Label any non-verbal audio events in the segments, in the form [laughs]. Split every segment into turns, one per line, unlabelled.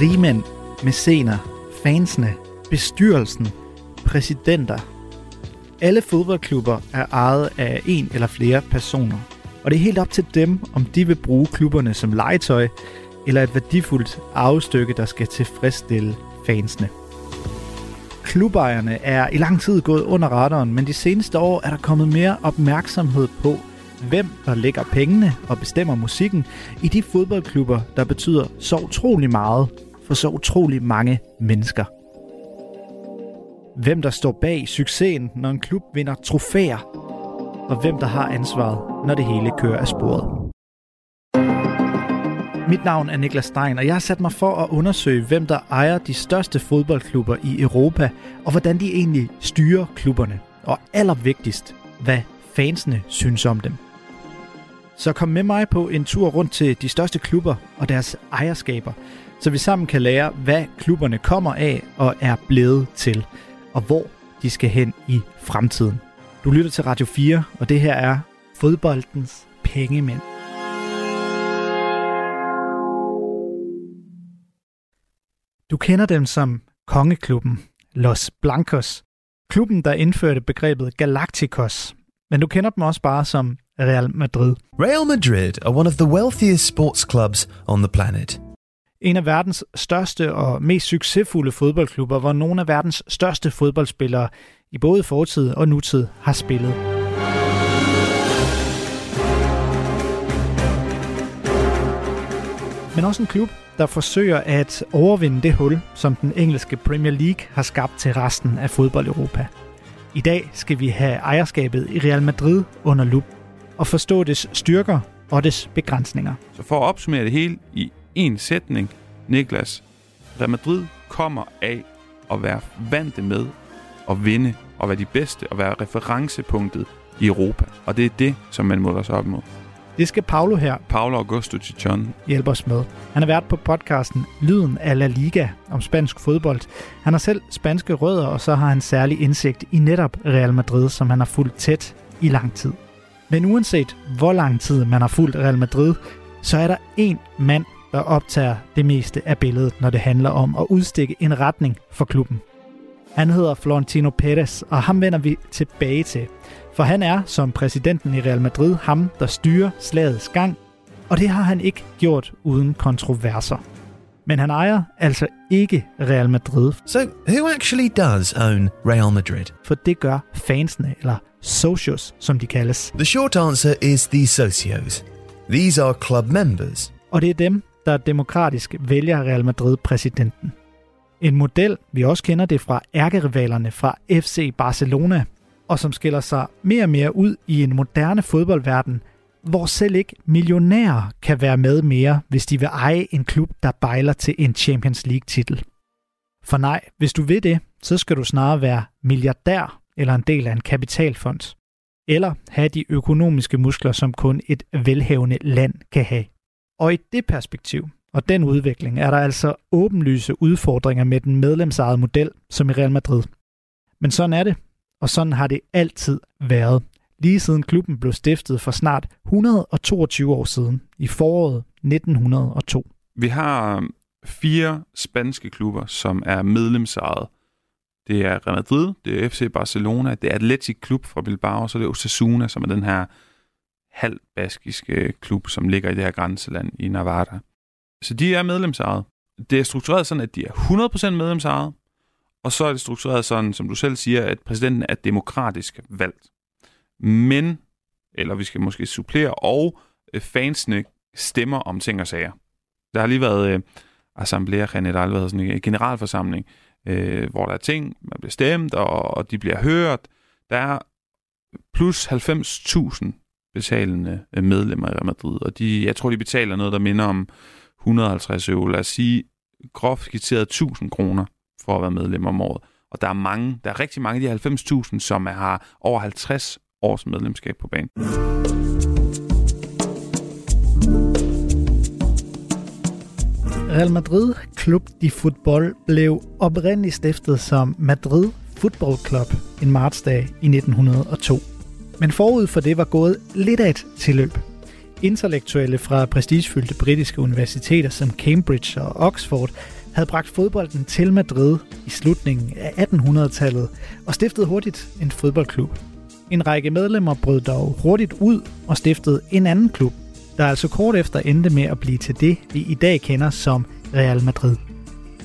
Rigmænd, mæscener, fansene, bestyrelsen, præsidenter. Alle fodboldklubber er ejet af en eller flere personer, og det er helt op til dem, om de vil bruge klubberne som legetøj, eller et værdifuldt arvestykke, der skal tilfredsstille fansene. Klubejerne er i lang tid gået under radaren, men de seneste år er der kommet mere opmærksomhed på, hvem der lægger pengene og bestemmer musikken i de fodboldklubber, der betyder så utrolig meget for så utrolig mange mennesker. Hvem der står bag succesen, når en klub vinder trofæer, og hvem der har ansvaret, når det hele kører af sporet. Mit navn er Niklas Stein, og jeg har sat mig for at undersøge, hvem der ejer de største fodboldklubber i Europa, og hvordan de egentlig styrer klubberne. Og allervigtigst, hvad fansene synes om dem. Så kom med mig på en tur rundt til de største klubber og deres ejerskaber, så vi sammen kan lære, hvad klubberne kommer af og er blevet til, og hvor de skal hen i fremtiden. Du lytter til Radio 4, og det her er fodboldens pengemænd. Du kender dem som Kongeklubben, Los Blancos, klubben, der indførte begrebet Galacticos, men du kender dem også bare som Real Madrid.
Real Madrid are one of the wealthiest sports clubs on the planet.
En af verdens største og mest succesfulde fodboldklubber, hvor nogle af verdens største fodboldspillere i både fortid og nutid har spillet. Men også en klub, der forsøger at overvinde det hul, som den engelske Premier League har skabt til resten af fodbold-Europa. I dag skal vi have ejerskabet i Real Madrid under lup og forstå dets styrker og dets begrænsninger.
Så for at opsummere det hele i en sætning, Niklas, Real Madrid kommer af at være vante med at vinde og være de bedste og være referencepunktet i Europa. Og det er det, som man måler sig op mod.
Det skal Paulo her
Paulo Augusto Chichon.
hjælpe os med. Han har været på podcasten Lyden af La Liga om spansk fodbold. Han har selv spanske rødder, og så har han særlig indsigt i netop Real Madrid, som han har fulgt tæt i lang tid. Men uanset hvor lang tid man har fulgt Real Madrid, så er der en mand, der optager det meste af billedet, når det handler om at udstikke en retning for klubben. Han hedder Florentino Perez, og ham vender vi tilbage til. For han er, som præsidenten i Real Madrid, ham, der styrer slagets gang, og det har han ikke gjort uden kontroverser. Men han ejer altså ikke Real Madrid,
So, who actually does own Real Madrid?
for det gør fansene, eller socios, som de kaldes.
The short answer is the socios. These are club members.
Og det er dem, der demokratisk vælger Real Madrid-præsidenten. En model, vi også kender det fra ærkerivalerne fra FC Barcelona, og som skiller sig mere og mere ud i en moderne fodboldverden, hvor selv ikke millionærer kan være med mere, hvis de vil eje en klub, der bejler til en Champions League-titel. For nej, hvis du vil det, så skal du snarere være milliardær eller en del af en kapitalfond. Eller have de økonomiske muskler, som kun et velhavende land kan have. Og i det perspektiv og den udvikling er der altså åbenlyse udfordringer med den medlemsejede model, som i Real Madrid. Men sådan er det, og sådan har det altid været. Lige siden klubben blev stiftet for snart 122 år siden, i foråret 1902.
Vi har fire spanske klubber, som er medlemsejet. Det er Real Madrid, det er FC Barcelona, det er Athletic Klub fra Bilbao, og så er det Osasuna, som er den her halvbaskiske klub, som ligger i det her grænseland i Navarra. Så de er medlemsejet. Det er struktureret sådan, at de er 100% medlemsejet, og så er det struktureret sådan, som du selv siger, at præsidenten er demokratisk valgt. Men, eller vi skal måske supplere, og øh, fansene stemmer om ting og sager. Der har lige været øh, Assemblea General, hvad hedder sådan en generalforsamling, øh, hvor der er ting, man bliver stemt, og, og de bliver hørt. Der er plus 90.000 betalende øh, medlemmer i Real Madrid, og de, jeg tror, de betaler noget, der minder om 150 euro, lad os sige groft skitseret 1000 kroner for at være medlem om året. Og der er mange, der er rigtig mange af de 90.000, som har over 50 års medlemskab på banen.
Real Madrid Club de Football blev oprindeligt stiftet som Madrid Football Club en martsdag i 1902. Men forud for det var gået lidt af et tilløb. Intellektuelle fra prestigefyldte britiske universiteter som Cambridge og Oxford havde bragt fodbolden til Madrid i slutningen af 1800-tallet og stiftede hurtigt en fodboldklub. En række medlemmer brød dog hurtigt ud og stiftede en anden klub, der altså kort efter endte med at blive til det, vi i dag kender som Real Madrid.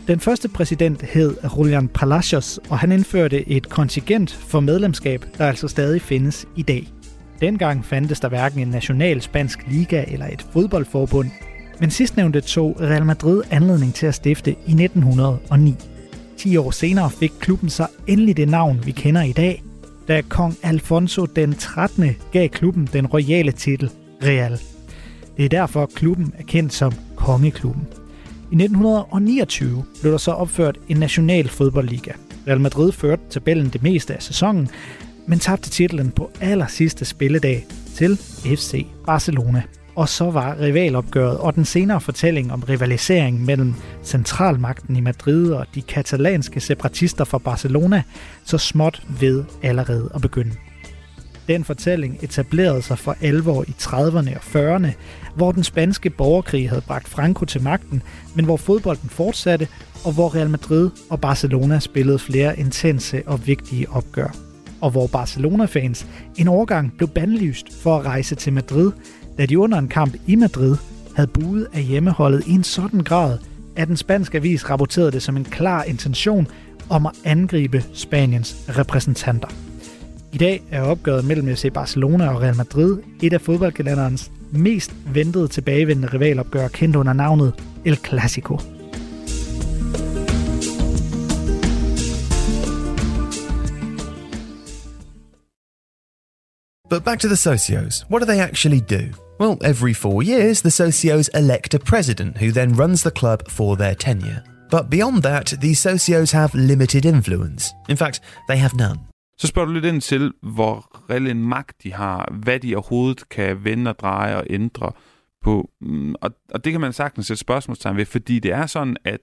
Den første præsident hed Julian Palacios, og han indførte et kontingent for medlemskab, der altså stadig findes i dag. Dengang fandtes der hverken en national spansk liga eller et fodboldforbund, men sidstnævnte tog Real Madrid anledning til at stifte i 1909. 10 år senere fik klubben så endelig det navn, vi kender i dag, da kong Alfonso den 13. gav klubben den royale titel Real. Det er derfor, klubben er kendt som Kongeklubben. I 1929 blev der så opført en national fodboldliga. Real Madrid førte tabellen det meste af sæsonen, men tabte titlen på aller sidste spilledag til FC Barcelona. Og så var rivalopgøret og den senere fortælling om rivalisering mellem centralmagten i Madrid og de katalanske separatister fra Barcelona så småt ved allerede at begynde. Den fortælling etablerede sig for alvor i 30'erne og 40'erne, hvor den spanske borgerkrig havde bragt Franco til magten, men hvor fodbolden fortsatte, og hvor Real Madrid og Barcelona spillede flere intense og vigtige opgør. Og hvor Barcelona-fans en overgang blev bandlyst for at rejse til Madrid, da de under en kamp i Madrid havde buet af hjemmeholdet i en sådan grad, at den spanske avis rapporterede det som en klar intention om at angribe Spaniens repræsentanter. I dag er opgøret mellem FC Barcelona og Real Madrid et af fodboldkalenderens mest ventede tilbagevendende rivalopgør, kendt under navnet El Clasico.
But back to the socios. What do they actually do? Well, every four years, the socios elect a president who then runs the club for their tenure. But beyond that, the socios have limited influence. In fact, they have none.
Så spørger du lidt ind til, hvor reel en magt de har, hvad de overhovedet kan vende og dreje og ændre på. Mm, og, og det kan man sagtens sætte spørgsmålstegn ved, fordi det er sådan, at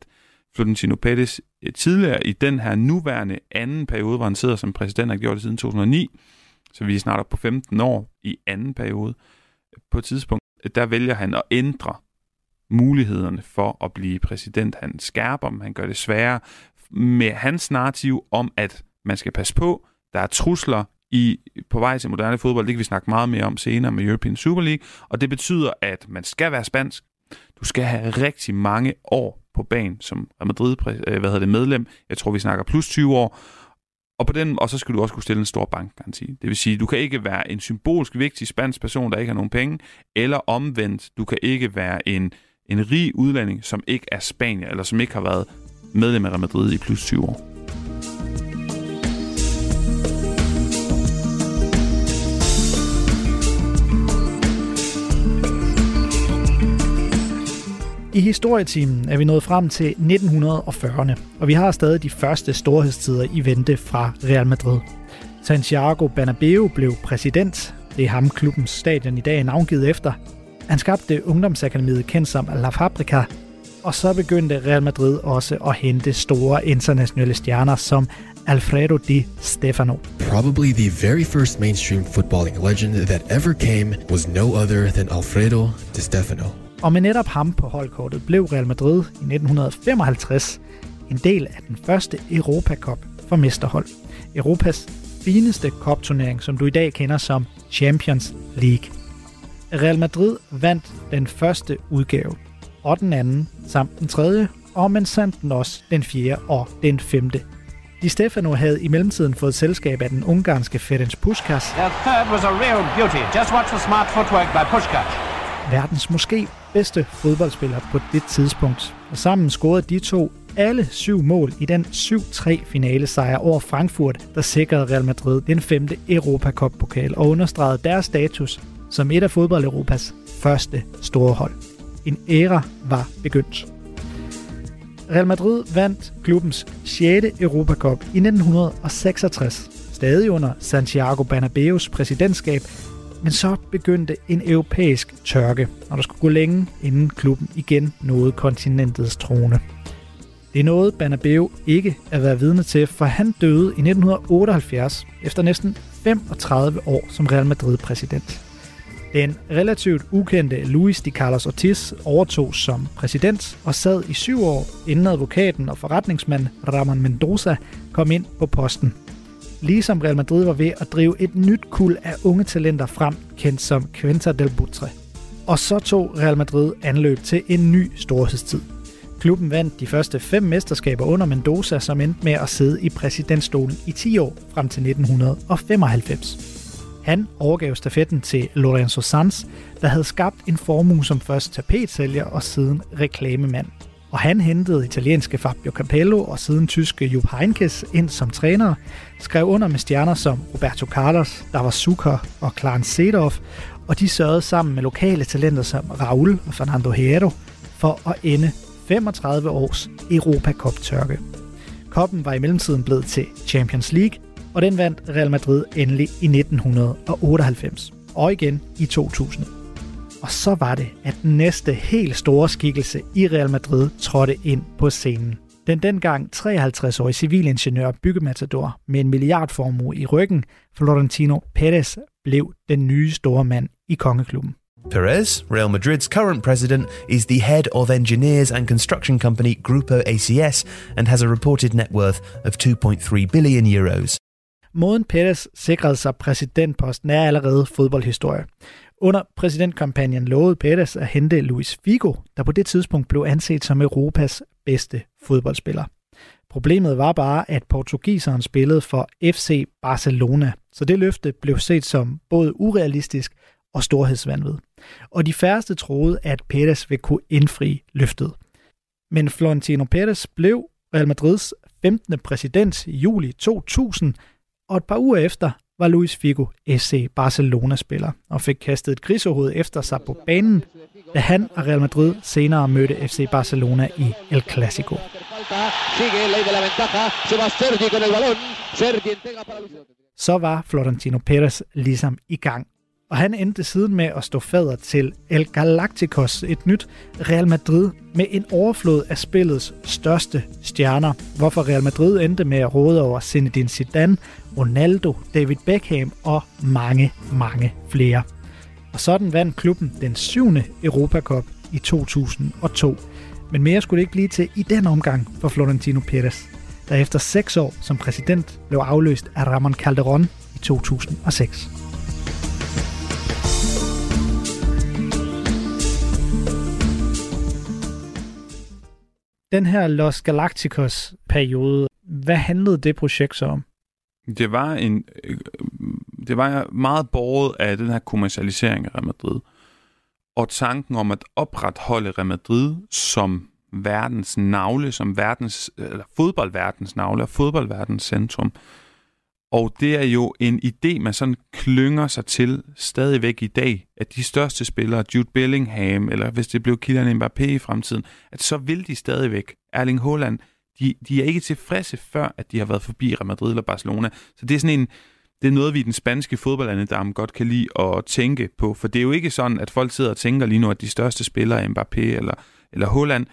Florentino Pérez eh, tidligere i den her nuværende anden periode, hvor han sidder som præsident, har gjort det siden 2009, så vi er snart op på 15 år i anden periode, på et tidspunkt, der vælger han at ændre mulighederne for at blive præsident. Han skærper dem, han gør det sværere med hans narrativ om, at man skal passe på, der er trusler i, på vej til moderne fodbold. Det kan vi snakke meget mere om senere med European Super League. Og det betyder, at man skal være spansk. Du skal have rigtig mange år på banen som Madrid øh, hvad hedder det, medlem. Jeg tror, vi snakker plus 20 år. Og, på den, og så skal du også kunne stille en stor bankgaranti. Det vil sige, du kan ikke være en symbolsk vigtig spansk person, der ikke har nogen penge, eller omvendt, du kan ikke være en, en rig udlænding, som ikke er spanier, eller som ikke har været medlem af Real Madrid i plus 20 år.
I historietimen er vi nået frem til 1940'erne, og vi har stadig de første storhedstider i vente fra Real Madrid. Santiago Bernabeu blev præsident. Det er ham, klubbens stadion i dag er navngivet efter. Han skabte ungdomsakademiet kendt som La Fabrica, og så begyndte Real Madrid også at hente store internationale stjerner som Alfredo Di Stefano.
Probably the very first mainstream footballing legend that ever came was no other than Alfredo Di Stefano.
Og med netop ham på holdkortet blev Real Madrid i 1955 en del af den første Europa Cup for mesterhold. Europas fineste kopturnering, som du i dag kender som Champions League. Real Madrid vandt den første udgave, og den anden samt den tredje, og man sandt den også den fjerde og den femte. Di Stefano havde i mellemtiden fået selskab af den ungarske Ferenc Puskas.
The third was a real beauty. Just watch the smart footwork by Puskas
verdens måske bedste fodboldspiller på det tidspunkt. Og sammen scorede de to alle syv mål i den 7-3 finale sejr over Frankfurt, der sikrede Real Madrid den femte Europa Cup pokal og understregede deres status som et af fodbold-Europas første store hold. En æra var begyndt. Real Madrid vandt klubbens 6. Europa Cup i 1966, stadig under Santiago Bernabeus præsidentskab, men så begyndte en europæisk tørke, og der skulle gå længe, inden klubben igen nåede kontinentets trone. Det er noget, Banabeo ikke at være vidne til, for han døde i 1978 efter næsten 35 år som Real Madrid-præsident. Den relativt ukendte Luis de Carlos Ortiz overtog som præsident og sad i syv år, inden advokaten og forretningsmand Ramon Mendoza kom ind på posten. Ligesom Real Madrid var ved at drive et nyt kul af unge talenter frem, kendt som Quinta del Butre. Og så tog Real Madrid anløb til en ny storhedstid. Klubben vandt de første fem mesterskaber under Mendoza, som endte med at sidde i præsidentstolen i 10 år frem til 1995. Han overgav stafetten til Lorenzo Sanz, der havde skabt en formue som først tapetsælger og siden reklamemand. Og han hentede italienske Fabio Capello og siden tyske Jupp Heynckes ind som træner, skrev under med stjerner som Roberto Carlos, der var Zucker og Clarence Seedorf, og de sørgede sammen med lokale talenter som Raul og Fernando Hierro for at ende 35 års Europa Cup-tørke. Koppen var i mellemtiden blevet til Champions League, og den vandt Real Madrid endelig i 1998 og igen i 2000. Og så var det, at den næste helt store skikkelse i Real Madrid trådte ind på scenen. Den dengang 53-årige civilingeniør og byggematador med en milliardformue i ryggen, Florentino Perez, blev den nye store mand i kongeklubben.
Perez, Real Madrid's current president, is the head of engineers and construction company Grupo ACS and has a reported net worth of 2.3 billion euros.
Måden Pérez sikrede sig præsidentposten er allerede fodboldhistorie. Under præsidentkampagnen lovede Pérez at hente Luis Figo, der på det tidspunkt blev anset som Europas bedste fodboldspiller. Problemet var bare, at portugiseren spillede for FC Barcelona, så det løfte blev set som både urealistisk og storhedsvandvid. Og de færreste troede, at Pérez ville kunne indfri løftet. Men Florentino Pérez blev Real Madrids 15. præsident i juli 2000, og et par uger efter var Luis Figo SC Barcelona-spiller og fik kastet et grisehoved efter sig på banen, da han og Real Madrid senere mødte FC Barcelona i El Clasico. Så var Florentino Perez ligesom i gang og han endte siden med at stå fader til El Galacticos, et nyt Real Madrid med en overflod af spillets største stjerner, hvorfor Real Madrid endte med at råde over Zinedine Zidane, Ronaldo, David Beckham og mange, mange flere. Og sådan vandt klubben den syvende Europacup i 2002. Men mere skulle det ikke blive til i den omgang for Florentino Pérez, der efter seks år som præsident blev afløst af Ramon Calderon i 2006. Den her Los Galacticos-periode, hvad handlede det projekt så om?
Det var en øh, det var meget borget af den her kommercialisering af Real Madrid. Og tanken om at opretholde Real Madrid som verdens navle, som verdens, eller fodboldverdens navle og fodboldverdens centrum. Og det er jo en idé, man sådan klynger sig til stadigvæk i dag, at de største spillere, Jude Bellingham, eller hvis det blev Kylian Mbappé i fremtiden, at så vil de stadigvæk. Erling Haaland, de, de er ikke tilfredse før, at de har været forbi Real Madrid eller Barcelona. Så det er sådan en, det er noget, vi i den spanske fodboldandedam godt kan lide at tænke på. For det er jo ikke sådan, at folk sidder og tænker lige nu, at de største spillere, Mbappé eller, eller Haaland,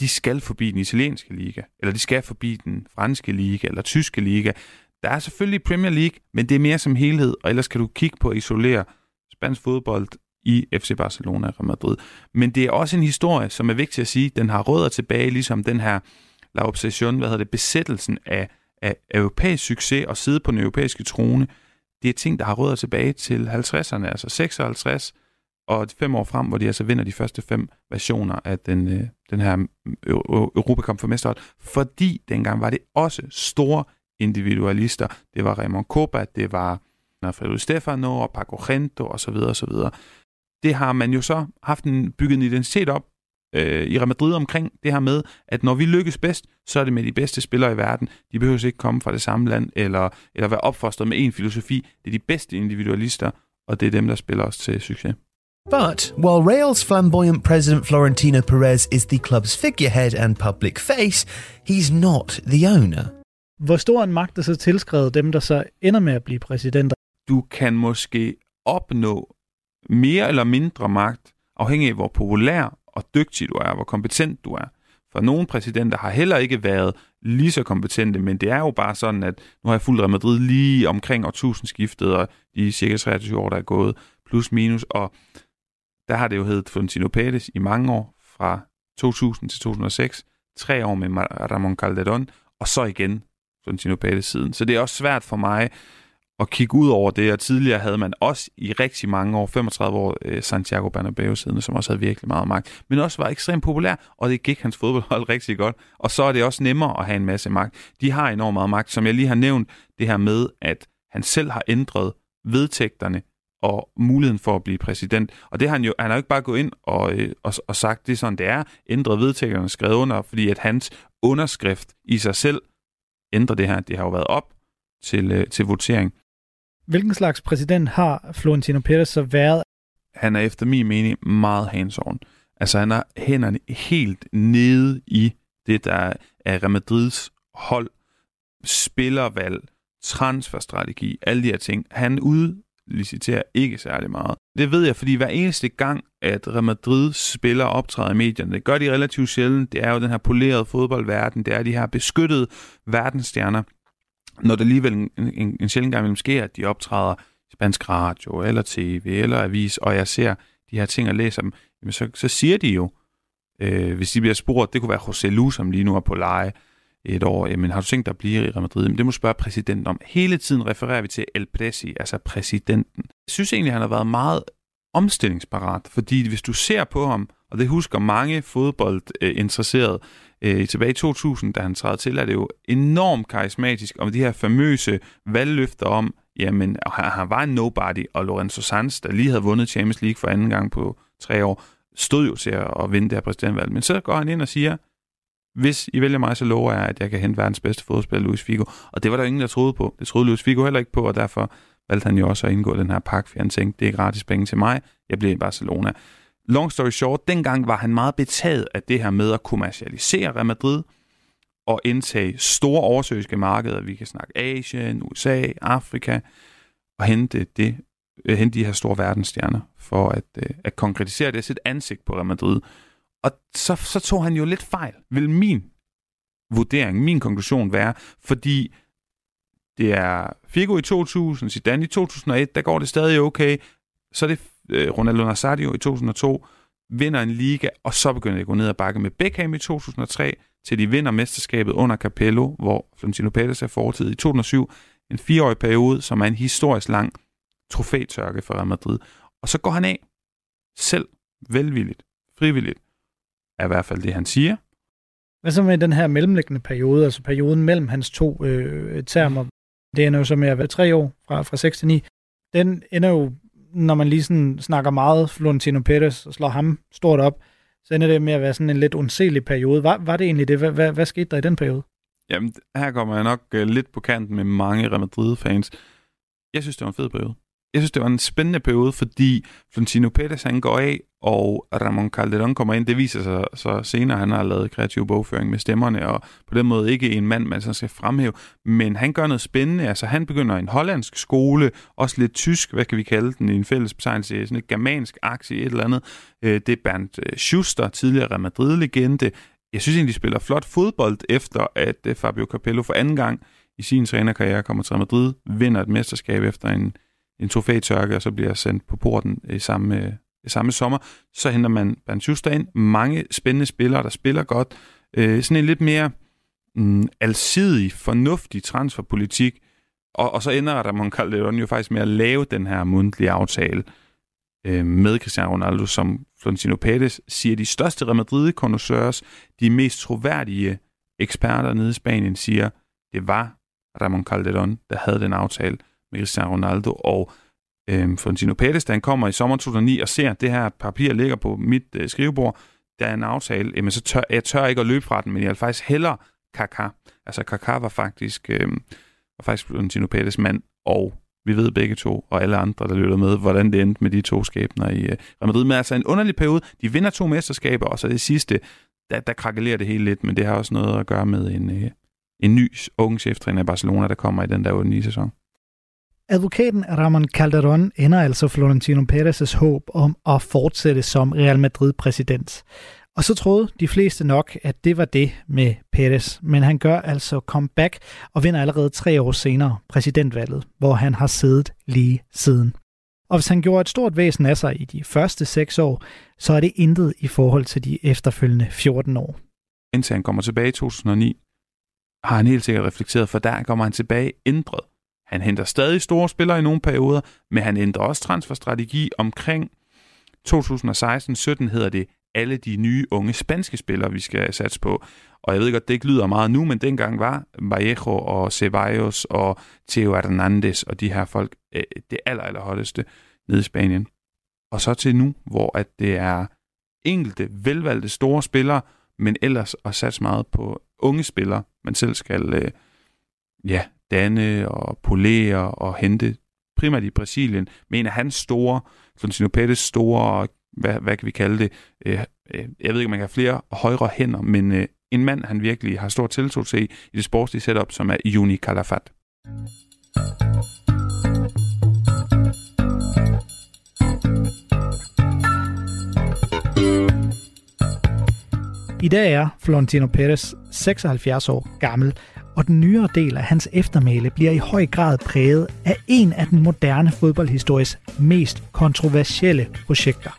de skal forbi den italienske liga, eller de skal forbi den franske liga, eller tyske liga. Der er selvfølgelig Premier League, men det er mere som helhed, og ellers kan du kigge på at isolere spansk fodbold i FC Barcelona og Real Madrid. Men det er også en historie, som er vigtig at sige, den har rødder tilbage, ligesom den her La Obsession, hvad hedder det, besættelsen af, af europæisk succes og sidde på den europæiske trone. Det er ting, der har rødder tilbage til 50'erne, altså 56 og fem år frem, hvor de altså vinder de første fem versioner af den, øh, den her øh, Europakamp for mesterhold. Fordi dengang var det også store individualister. Det var Raymond Kopa, det var Alfredo Stefano og Paco Gento osv. osv. Det har man jo så haft en bygget en identitet op øh, i Real Madrid omkring det her med, at når vi lykkes bedst, så er det med de bedste spillere i verden. De behøver ikke komme fra det samme land, eller, eller være opfostret med en filosofi. Det er de bedste individualister, og det er dem, der spiller os til succes.
But while Real's flamboyant president Florentino Perez is the club's figurehead and public face, he's not the owner.
Hvor stor en magt er så tilskrevet dem, der så ender med at blive præsidenter?
Du kan måske opnå mere eller mindre magt, afhængig af hvor populær og dygtig du er, hvor kompetent du er. For nogle præsidenter har heller ikke været lige så kompetente, men det er jo bare sådan, at nu har jeg fulgt Real Madrid lige omkring årtusindskiftet, og de cirka 23 år, der er gået, plus minus, og der har det jo heddet Fontino Pérez i mange år, fra 2000 til 2006, tre år med Ramon Calderón, og så igen Florentino Pérez siden. Så det er også svært for mig at kigge ud over det, og tidligere havde man også i rigtig mange år, 35 år, øh, Santiago Bernabeu siden, som også havde virkelig meget magt, men også var ekstremt populær, og det gik hans fodboldhold [laughs] rigtig godt. Og så er det også nemmere at have en masse magt. De har enormt meget magt, som jeg lige har nævnt, det her med, at han selv har ændret vedtægterne og muligheden for at blive præsident. Og det har han jo, han har jo ikke bare gået ind og, øh, og, og sagt, det er sådan, det er, ændret vedtægterne skrevet under, fordi at hans underskrift i sig selv ændrer det her. Det har jo været op til, øh, til votering.
Hvilken slags præsident har Florentino Pérez så været?
Han er efter min mening meget hands-on. Altså han har hænderne helt nede i det, der er Real Madrids hold, spillervalg, transferstrategi, alle de her ting. Han liciterer ikke særlig meget. Det ved jeg, fordi hver eneste gang, at Real Madrid spiller optræder i medierne, det gør de relativt sjældent, det er jo den her polerede fodboldverden, det er de her beskyttede verdensstjerner, når det alligevel en, en, en sjældent gang sker, at de optræder i spansk radio, eller tv, eller avis, og jeg ser de her ting og læser dem, jamen så, så siger de jo, øh, hvis de bliver spurgt, det kunne være José Lu, som lige nu er på leje et år, jamen har du tænkt dig at blive i Real Madrid? Men det må spørge præsidenten om. Hele tiden refererer vi til El Presi, altså præsidenten. Jeg synes egentlig, han har været meget omstillingsparat, fordi hvis du ser på ham, og det husker mange fodboldinteresserede, øh, tilbage i 2000, da han træder til, er det jo enormt karismatisk, om de her famøse valgløfter om, jamen, han var en nobody, og Lorenzo Sanz, der lige havde vundet Champions League for anden gang på tre år, stod jo til at vinde det her præsidentvalg. Men så går han ind og siger, hvis I vælger mig, så lover jeg, at jeg kan hente verdens bedste fodspiller, Luis Figo. Og det var der ingen, der troede på. Det troede Luis Figo heller ikke på, og derfor valgte han jo også at indgå den her pakke, for han tænkte, det er gratis penge til mig, jeg bliver i Barcelona. Long story short, dengang var han meget betaget af det her med at kommercialisere Real Madrid og indtage store oversøiske markeder. Vi kan snakke Asien, USA, Afrika og hente, det, øh, hente de her store verdensstjerner for at, øh, at konkretisere det sit ansigt på Real Madrid. Og så, så tog han jo lidt fejl, vil min vurdering, min konklusion være, fordi det er Figo i 2000, Zidane i 2001, der går det stadig okay. Så er det øh, Ronaldo Nazario i 2002, vinder en liga, og så begynder det at gå ned ad bakke med Beckham i 2003, til de vinder mesterskabet under Capello, hvor Florentino Pérez er fortid i 2007, en fireårig periode, som er en historisk lang trofætørke for Real Madrid. Og så går han af, selv velvilligt, frivilligt, er i hvert fald det, han siger.
Hvad så med den her mellemliggende periode, altså perioden mellem hans to øh, termer? Det ender jo så med at være tre år, fra, fra 6 til 9. Den ender jo når man lige sådan snakker meget Florentino Pérez og slår ham stort op, så ender det med at være sådan en lidt undselig periode. Var, var det egentlig det? Hvad, hvad, hvad skete der i den periode?
Jamen, her kommer jeg nok uh, lidt på kanten med mange Real Madrid-fans. Jeg synes, det var en fed periode jeg synes, det var en spændende periode, fordi Florentino Pérez han går af, og Ramon Calderón kommer ind. Det viser sig så senere, han har lavet kreativ bogføring med stemmerne, og på den måde ikke en mand, man så skal fremhæve. Men han gør noget spændende. Altså, han begynder en hollandsk skole, også lidt tysk, hvad kan vi kalde den, i en fælles betegnelse, sådan et germansk aktie, et eller andet. Øh, det er Bernd øh, Schuster, tidligere Real Madrid-legende. Jeg synes egentlig, de spiller flot fodbold, efter at øh, Fabio Capello for anden gang i sin trænerkarriere kommer til Real Madrid, vinder et mesterskab efter en en trofætørke, og så bliver sendt på porten i samme, i samme sommer. Så henter man Bernd Schuster ind. Mange spændende spillere, der spiller godt. Øh, sådan en lidt mere mm, alsidig, fornuftig transferpolitik. Og, og så ender Ramon Calderon jo faktisk med at lave den her mundtlige aftale øh, med Cristiano Ronaldo, som Florentino Pérez siger, de største Real madrid de mest troværdige eksperter nede i Spanien siger, det var Ramon Calderon, der havde den aftale med Cristiano Ronaldo, og øh, Florentino Pérez, da han kommer i sommer 2009 og ser, at det her papir ligger på mit øh, skrivebord, der er en aftale, jamen så tør, jeg tør ikke at løbe fra den, men jeg vil faktisk hellere Kaká. Altså Kaká var faktisk, øh, var faktisk Florentino Pérez mand, og vi ved begge to, og alle andre, der lytter med, hvordan det endte med de to skæbner i øh, Real Madrid. Men altså en underlig periode. De vinder to mesterskaber, og så det sidste, der, der krakelerer det hele lidt, men det har også noget at gøre med en, øh, en ny ung cheftræner i Barcelona, der kommer i den der 8 sæson.
Advokaten Ramon Calderón ender altså Florentino Pérez' håb om at fortsætte som Real Madrid-præsident. Og så troede de fleste nok, at det var det med Perez, men han gør altså comeback og vinder allerede tre år senere præsidentvalget, hvor han har siddet lige siden. Og hvis han gjorde et stort væsen af sig i de første seks år, så er det intet i forhold til de efterfølgende 14 år.
Indtil han kommer tilbage i 2009, har han helt sikkert reflekteret, for der kommer han tilbage ændret. Han henter stadig store spillere i nogle perioder, men han ændrer også transferstrategi omkring 2016-17 hedder det alle de nye unge spanske spillere, vi skal satse på. Og jeg ved godt, det ikke lyder meget nu, men dengang var Vallejo og Ceballos og Theo Hernandez og de her folk øh, det aller, aller hotteste nede i Spanien. Og så til nu, hvor at det er enkelte, velvalgte store spillere, men ellers at satse meget på unge spillere, man selv skal øh, ja, danne og polere og hente, primært i Brasilien, men en af hans store, Florentino Pérez store, hvad, hvad kan vi kalde det, øh, øh, jeg ved ikke, om man kan have flere højre hænder, men øh, en mand, han virkelig har stor tiltro til i det sportslige setup, som er Juni Calafat.
I dag er Florentino Perez 76 år gammel, og den nyere del af hans eftermæle bliver i høj grad præget af en af den moderne fodboldhistories mest kontroversielle projekter.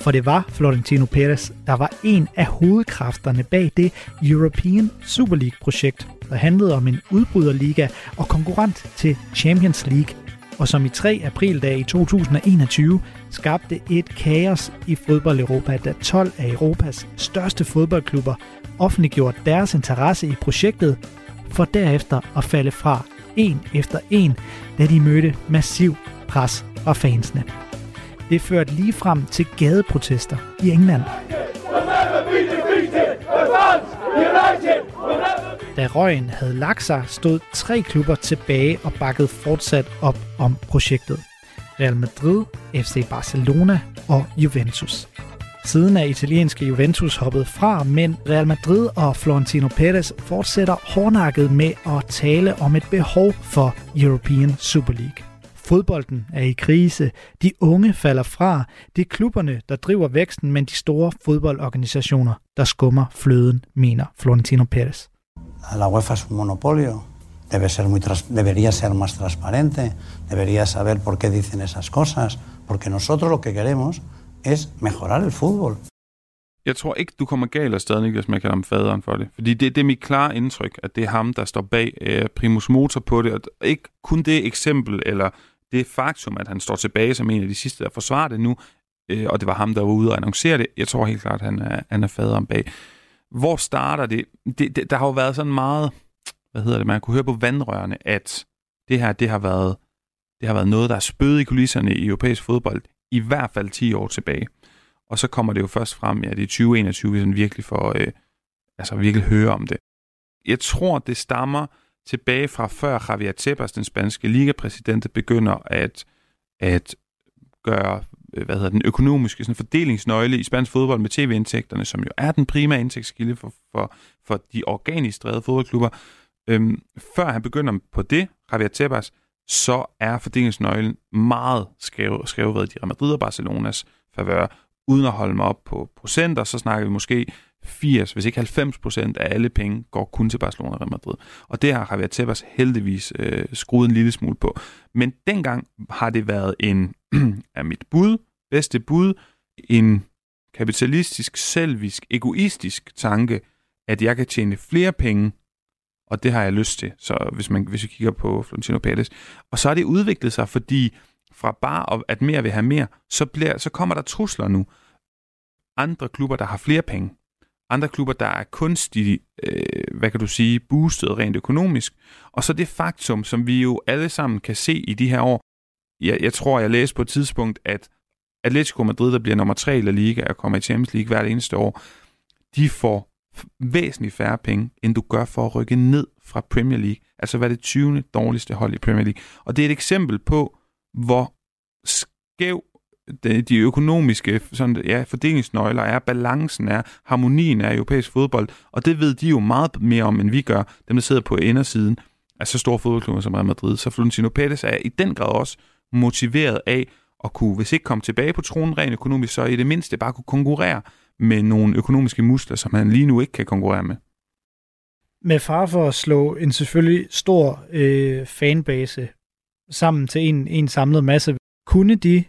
For det var Florentino Perez, der var en af hovedkræfterne bag det European Super League-projekt, der handlede om en udbryderliga og konkurrent til Champions League, og som i 3 aprildag i 2021 skabte et kaos i fodbold-Europa, da 12 af Europas største fodboldklubber offentliggjorde deres interesse i projektet, for derefter at falde fra en efter en, da de mødte massiv pres fra fansene. Det førte lige frem til gadeprotester i England. Da røgen havde lagt sig, stod tre klubber tilbage og bakkede fortsat op om projektet. Real Madrid, FC Barcelona og Juventus. Siden er italienske Juventus hoppet fra, men Real Madrid og Florentino Perez fortsætter hårdnakket med at tale om et behov for European Super League. Fodbolden er i krise. De unge falder fra. Det er klubberne, der driver væksten, men de store fodboldorganisationer, der skummer fløden, mener Florentino Perez.
La UEFA es un monopolio. Debe ser muy debería ser más transparente. Debería saber por qué dicen esas cosas. Porque nosotros lo que queremos es mejorar el fútbol.
Jeg tror ikke, du kommer galt af sted, Niklas, med at kalde ham faderen for det. Fordi det, det er mit klare indtryk, at det er ham, der står bag øh, primus motor på det. Og ikke kun det eksempel, eller det faktum, at han står tilbage som en af de sidste, der forsvarer det nu, øh, og det var ham, der var ude og annoncere det, jeg tror helt klart, at han er, han er faderen bag. Hvor starter det? det? det? Der har jo været sådan meget, hvad hedder det, man kunne høre på vandrørene, at det her, det har været, det har været noget, der er spøget i kulisserne i europæisk fodbold, i hvert fald 10 år tilbage. Og så kommer det jo først frem, ja, det er 2021, vi sådan virkelig får, øh, altså virkelig høre om det. Jeg tror, det stammer tilbage fra før Javier Tebas, den spanske ligapræsident, begynder at, at gøre Øh, hvad hedder den økonomiske sådan fordelingsnøgle i spansk fodbold med tv-indtægterne, som jo er den primære indtægtskilde for, for, for de organisk drevet fodboldklubber. Øhm, før han begynder på det, Javier Tebas, så er fordelingsnøglen meget skrevet, skrevet i Real Madrid og Barcelonas favør. Uden at holde mig op på procenter, så snakker vi måske 80, hvis ikke 90 procent af alle penge går kun til Barcelona og Real Madrid. Og det har Javier Tebas heldigvis øh, skruet en lille smule på. Men dengang har det været en, af [clears throat] mit bud, bedste bud, en kapitalistisk, selvisk, egoistisk tanke, at jeg kan tjene flere penge, og det har jeg lyst til, så hvis, man, hvis vi kigger på Florentino Pérez. Og så har det udviklet sig, fordi fra bare at mere vil have mere, så, bliver, så kommer der trusler nu. Andre klubber, der har flere penge, andre klubber, der er kunstigt, øh, hvad kan du sige, boostet rent økonomisk. Og så det faktum, som vi jo alle sammen kan se i de her år. Jeg, jeg tror, jeg læste på et tidspunkt, at Atletico Madrid, der bliver nummer tre i La Liga og kommer i Champions League hvert eneste år, de får væsentligt færre penge, end du gør for at rykke ned fra Premier League. Altså hvad det 20. dårligste hold i Premier League. Og det er et eksempel på, hvor skæv de, de økonomiske sådan, ja, fordelingsnøgler er, balancen er, harmonien er europæisk fodbold, og det ved de jo meget mere om, end vi gør, dem der sidder på indersiden af så store fodboldklubber som Real Madrid. Så Florentino Pérez er i den grad også motiveret af at kunne, hvis ikke komme tilbage på tronen rent økonomisk, så i det mindste bare kunne konkurrere med nogle økonomiske muskler, som han lige nu ikke kan konkurrere med.
Med far for at slå en selvfølgelig stor øh, fanbase sammen til en, en samlet masse, kunne de,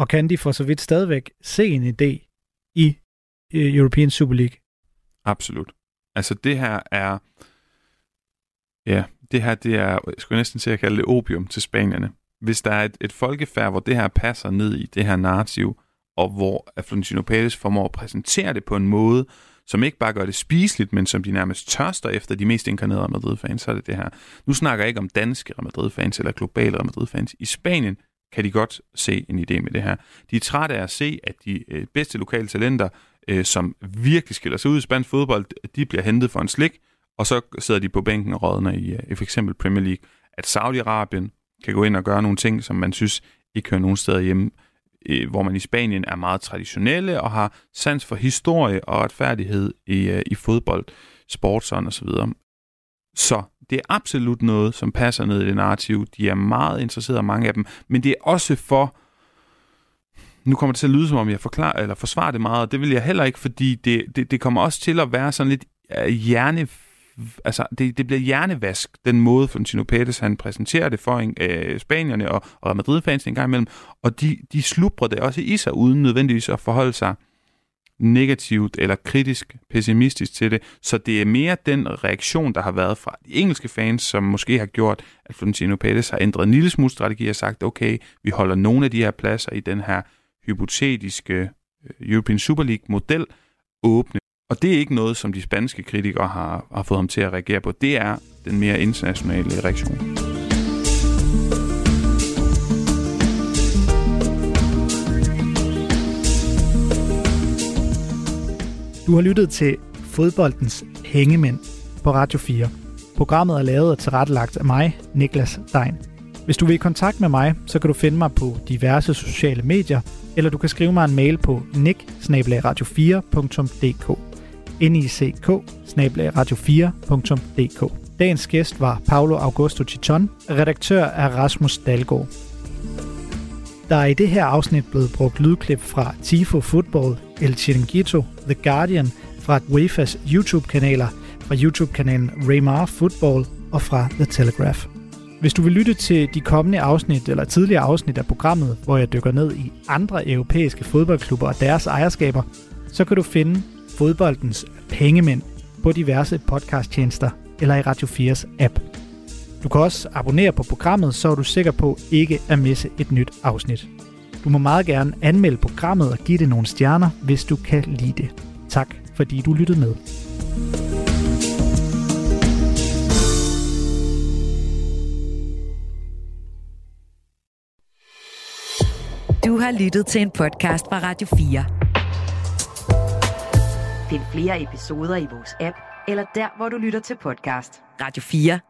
og kan de for så vidt stadigvæk, se en idé i øh, European Super League?
Absolut. Altså det her er, ja, det her det er, jeg skulle næsten til at kalde det opium til spanierne. Hvis der er et, et folkefærd, hvor det her passer ned i det her narrativ, og hvor Florentino Pérez formår at præsentere det på en måde, som ikke bare gør det spiseligt, men som de nærmest tørster efter de mest inkarnerede Madrid-fans, så er det det her. Nu snakker jeg ikke om danske Madrid-fans eller globale Madrid-fans. I Spanien kan de godt se en idé med det her. De er trætte af at se, at de øh, bedste lokale talenter, øh, som virkelig skiller sig ud i spansk fodbold, de bliver hentet for en slik, og så sidder de på bænken og rådner i, øh, i for eksempel Premier League. At Saudi-Arabien kan gå ind og gøre nogle ting, som man synes ikke hører nogen steder hjemme, øh, hvor man i Spanien er meget traditionelle og har sans for historie og retfærdighed i, øh, i fodbold, sport og så videre. Så det er absolut noget, som passer ned i det narrativ. De er meget interesserede, mange af dem, men det er også for nu kommer det til at lyde, som om jeg forklarer, eller forsvarer det meget, og det vil jeg heller ikke, fordi det, det, det kommer også til at være sådan lidt øh, hjerne altså, det, det bliver hjernevask, den måde, Florentino Pérez han præsenterer det for øh, spanierne og, og Madrid-fans en gang imellem, og de, de slubrer det også i sig, uden nødvendigvis at forholde sig negativt eller kritisk, pessimistisk til det. Så det er mere den reaktion, der har været fra de engelske fans, som måske har gjort, at Florentino Pérez har ændret en lille smule strategi og sagt, okay, vi holder nogle af de her pladser i den her hypotetiske øh, European Super League-model åbne og det er ikke noget, som de spanske kritikere har, har fået ham til at reagere på. Det er den mere internationale reaktion.
Du har lyttet til Fodboldens Hængemænd på Radio 4. Programmet er lavet og tilrettelagt af mig, Niklas Dein. Hvis du vil i kontakt med mig, så kan du finde mig på diverse sociale medier, eller du kan skrive mig en mail på nick 4dk nick radio4.dk. Dagens gæst var Paolo Augusto Chichon, redaktør af Rasmus Dalgaard. Der er i det her afsnit blevet brugt lydklip fra Tifo Football, El Chiringuito, The Guardian, fra UEFA's YouTube-kanaler, fra YouTube-kanalen Raymar Football og fra The Telegraph. Hvis du vil lytte til de kommende afsnit eller tidligere afsnit af programmet, hvor jeg dykker ned i andre europæiske fodboldklubber og deres ejerskaber, så kan du finde fodboldens pengemænd på diverse podcasttjenester eller i Radio 4's app. Du kan også abonnere på programmet, så er du sikker på ikke at misse et nyt afsnit. Du må meget gerne anmelde programmet og give det nogle stjerner, hvis du kan lide det. Tak fordi du lyttede med.
Du har lyttet til en podcast fra Radio 4. Find flere episoder i vores app, eller der, hvor du lytter til podcast. Radio 4.